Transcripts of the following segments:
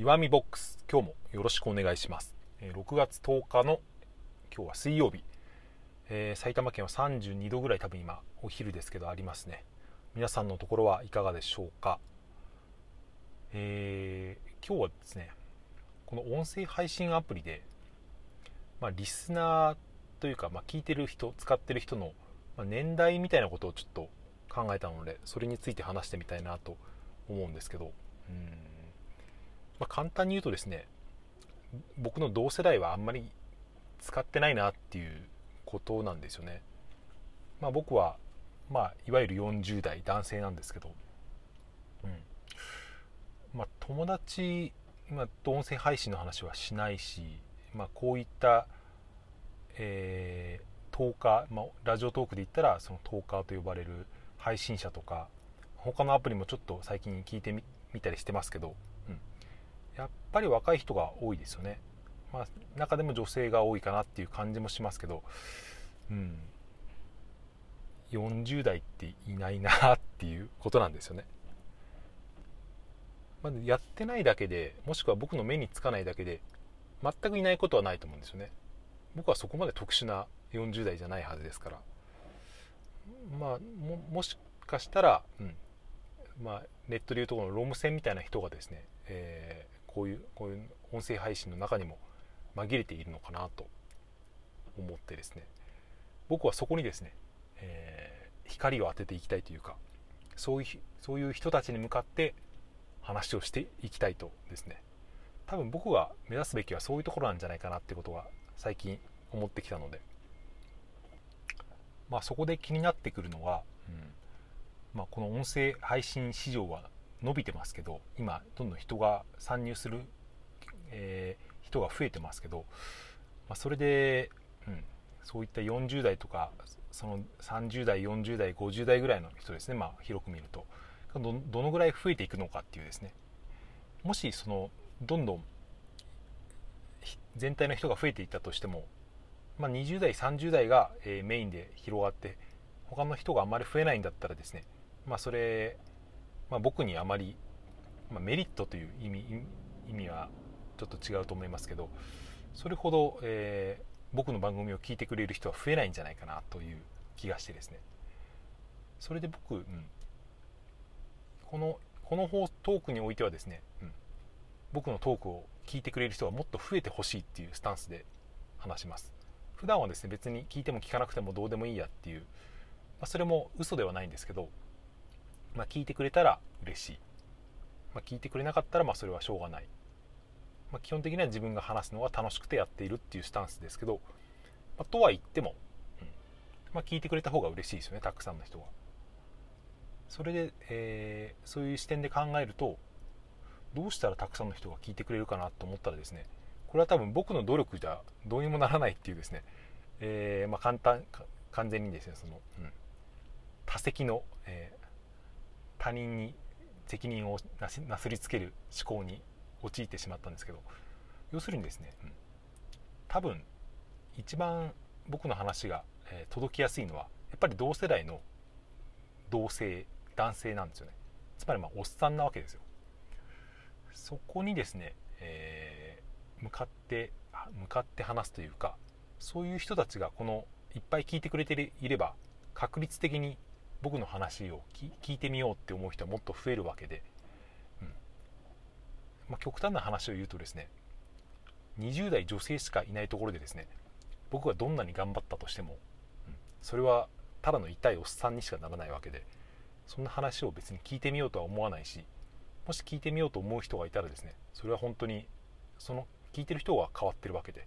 岩見ボックス今日もよろしくお願いします。6月10日の今日は水曜日、えー、埼玉県は32度ぐらい多分今お昼ですけどありますね。皆さんのところはいかがでしょうか、えー、今日はですねこの音声配信アプリで、まあ、リスナーというか、まあ、聞いてる人使ってる人の年代みたいなことをちょっと考えたのでそれについて話してみたいなと思うんですけど。うん。まあ、簡単に言うとですね僕の同世代はあんまり使ってないなっていうことなんですよね、まあ、僕は、まあ、いわゆる40代男性なんですけど、うん。まあ、友達、まあ、音声配信の話はしないし、まあ、こういった、えー、トーカー、まあ、ラジオトークで言ったらそのトーカーと呼ばれる配信者とか他のアプリもちょっと最近聞いてみたりしてますけどやっぱり若い人が多いですよね、まあ、中でも女性が多いかなっていう感じもしますけど、うん、40代っていないなっていうことなんですよね、まあ、やってないだけでもしくは僕の目につかないだけで全くいないことはないと思うんですよね。僕はそこまで特殊な40代じゃないはずですから。まあもしかしたら、うん。まあ、ネットでいうところのロム線みたいな人がですね、えーこういうこういう音声配信の中にも紛れているのかなと思ってですね。僕はそこにですね、えー、光を当てていきたいというかそういうそういう人たちに向かって話をしていきたいとですね。多分僕が目指すべきはそういうところなんじゃないかなってことが最近思ってきたので。まあそこで気になってくるのは、うんまあ、この音声配信市場は伸びてますけど今どんどん人が参入する、えー、人が増えてますけど、まあ、それで、うん、そういった40代とかその30代40代50代ぐらいの人ですね、まあ、広く見ると。どのぐらい増えていくのかっていうですね。もしそのどんどん全体の人が増えていったとしても、まあ、20代30代が、えー、メインで広がって他の人があまり増えないんだったらですねまあそれまあ、僕にあまり、まあ、メリットという意味意味はちょっと違うと思いますけどそれほど、えー、僕の番組を聞いてくれる人は増えないんじゃないかなという気がしてですね。それで僕、うん、このこのトークにおいてはですね、うん、僕のトークを聞いてくれる人がもっと増えてほしいっていうスタンスで話します。普段はですね別に聞いても聞かなくてもどうでもいいやっていう、まあ、それも嘘ではないんですけどまあ、聞いてくれたら嬉しい、まあ、聞いてくれなかったらまあそれはしょうがない、まあ、基本的には自分が話すのが楽しくてやっているっていうスタンスですけど、まとは言っても、うん。ま聞いてくれた方が嬉しいですよねたくさんの人がそれで、えー、そういう視点で考えるとどうしたらたくさんの人が聞いてくれるかなと思ったらですねこれは多分僕の努力じゃどうにもならないっていうですね、えー、まあ、簡単完全にですねその、うん、多席の、え他人に責任をなすなすりつける思考に陥ってしまったんですけど要するにですね、うん、多分一番僕の話が、えー、届きやすいのはやっぱり同世代の同性男性なんですよね。つまりまあおっさんなわけですよ。そこにですね、えー、向かって向かって話すというかそういう人たちがこのいっぱい聞いてくれていれば確率的に僕の話を聞いてみようって思う人はもっと増えるわけで、うん。まあ、極端な話を言うとですね20代女性しかいないところでですね僕がどんなに頑張ったとしても、うん、それはただの痛いおっさんにしかならないわけでそんな話を別に聞いてみようとは思わないしもし聞いてみようと思う人がいたらですねそれは本当にその聞いてる人が変わってるわけで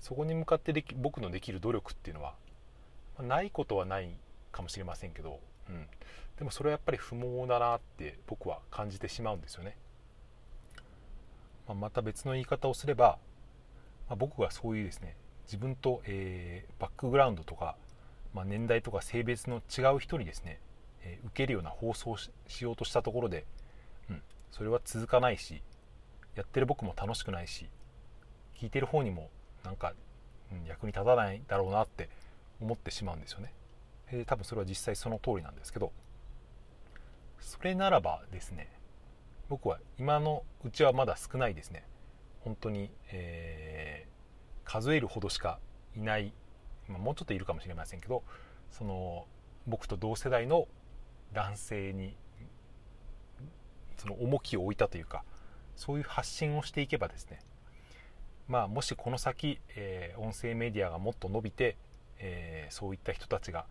そこに向かってでき僕のできる努力っていうのは、まあ、ないことはないかもしれませんけど、うん、でもそれはやっぱり不毛だなって僕は感じてしまうんですよね、まあ、また別の言い方をすれば、まあ、僕がそういうですね自分と、えー、バックグラウンドとか、まあ、年代とか性別の違う人にですね、えー、受けるような放送をしようとしたところで、うん、それは続かないしやってる僕も楽しくないし聞いてる方にもなんか、うん、役に立たないだろうなって思ってしまうんですよね。えー、多分それは実際その通りなんですけどそれならばですね僕は今のうちはまだ少ないですね。本当に、えー、数えるほどしかいない、まあ、もうちょっといるかもしれませんけどその僕と同世代の男性にその重きを置いたというかそういう発信をしていけばですねまあもしこの先、えー、音声メディアがもっと伸びて、えー、そういった人たちが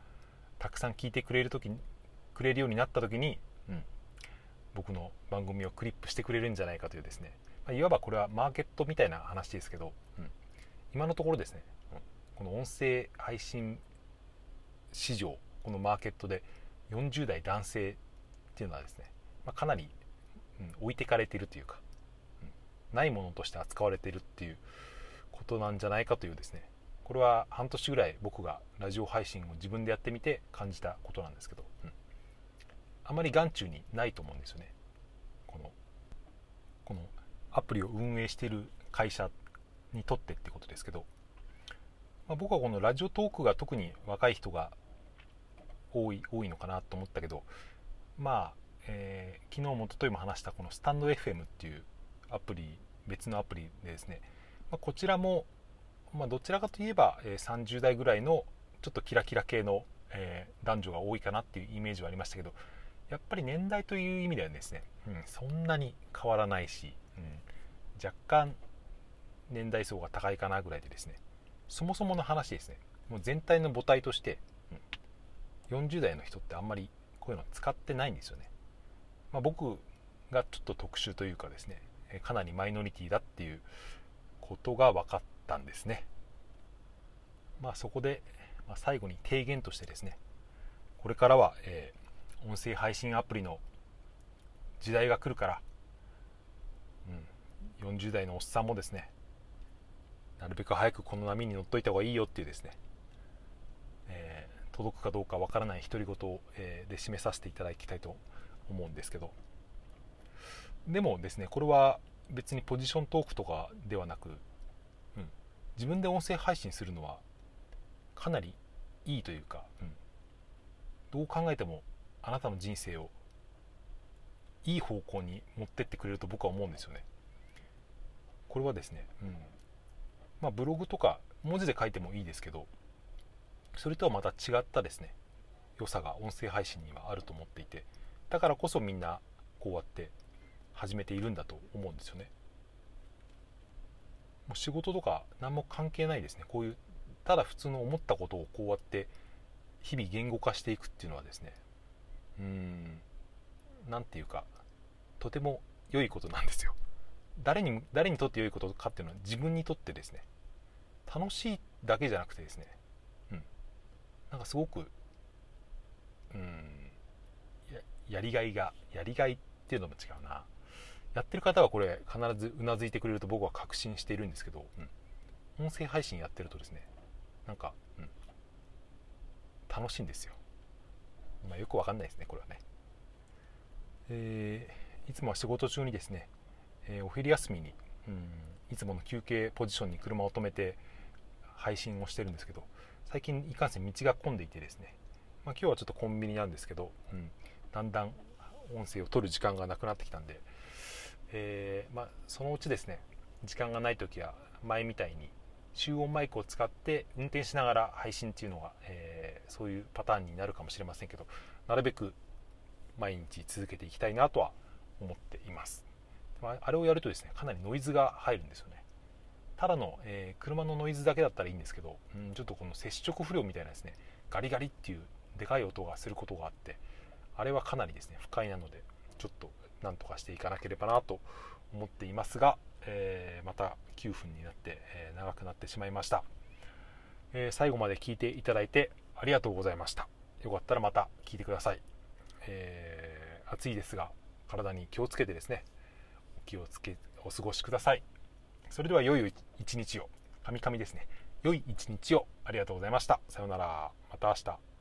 たくさん聞いてくれる時にくれるようになった時に、うん、僕の番組をクリップしてくれるんじゃないかというですね、まあ、いわばこれはマーケットみたいな話ですけど、うん、今のところですね、うんこの音声配信市場このマーケットで40代男性っていうのはですね、まあ、かなり、うん、置いてかれてるというか、うん、ないものとして扱われてるっていうことなんじゃないかというですねこれは半年ぐらい僕がラジオ配信を自分でやってみて感じたことなんですけど、うん、あまり眼中にないと思うんですよね。このこのアプリを運営している会社にとってってことですけど、まあ、僕はこのラジオトークが特に若い人が多い多いのかなと思ったけどまあ、えー、昨日も一昨日も話したこのスタンド FM っていうアプリ別のアプリでですね、まあ、こちらも、まあ、どちらかといえば、え、30代ぐらいのちょっとキラキラ系の、え、男女が多いかなっていうイメージはありましたけどやっぱり年代という意味ではですね、うん、そんなに変わらないし、うん、若干年代層が高いかなぐらいでですねそもそもの話ですねもう全体の母体として、うん40代の人ってあんまりこういうの使ってないんですよね、まあ、僕がちょっと特殊というかですねかなりマイノリティだっていうことが分かってたんですね。まあそこで、まあ、最後に提言としてですねこれからは、えー、音声配信アプリの時代が来るから、うん、40代のおっさんもですねなるべく早くこの波に乗っといた方がいいよっていうですねえ届くかどうかわからない独り言を、えー、で示させていただきたいと思うんですけど。でもですねこれは別にポジショントークとかではなく、自分で音声配信するのはかなりいいというか、うん、どう考えてもあなたの人生をいい方向に持ってってくれると僕は思うんですよね。これはですね、うん。まあ、ブログとか文字で書いてもいいですけどそれとはまた違ったですね良さが音声配信にはあると思っていてだからこそみんなこうやって始めているんだと思うんですよね。もう仕事とか何も関係ないですね。こういうただ普通の思ったことをこうやって日々言語化していくっていうのはですね。うーん。何て言うかとても良いことなんですよ。誰に誰にとって良いことかっていうのは自分にとってですね。楽しいだけじゃなくてですね。うん。なんかすごくうん。やりがいがやりがいっていうのも違うな。やってる方はこれ必ずうなずいてくれると僕は確信しているんですけど、うん、音声配信やってるとですねなんか、うん、楽しいんですよ、まあ、よくわかんないですねこれはね。えー、いつもは仕事中にですね、えー、お昼休みに、うん、いつもの休憩ポジションに車を止めて配信をしてるんですけど最近いかんせん道が混んでいてですね、まあ、今日はちょっとコンビニなんですけど、うん、だんだん音声を取る時間がなくなってきたんで、えー、まあ、そのうちですね時間がない時は前みたいに集音マイクを使って運転しながら配信っていうのが、えー、そういうパターンになるかもしれませんけどなるべく毎日続けていきたいなとは思っています、まあれをやるとですねかなりノイズが入るんですよね。ただの、えー、車のノイズだけだったらいいんですけど、うん、ちょっとこの接触不良みたいなですねガリガリっていうでかい音がすることがあってあれはかなりですね不快なのでちょっとなんとかしていかなければなと思っていますが、えー、また9分になって、え、長くなってしまいました、え最後まで聞いていただいてありがとうございましたよかったらまた聞いてください、え暑いですが体に気をつけてですねお気をつけお過ごしくださいそれでは良い一日を、カミカミですね。良い一日をありがとうございました。さようなら。また明日。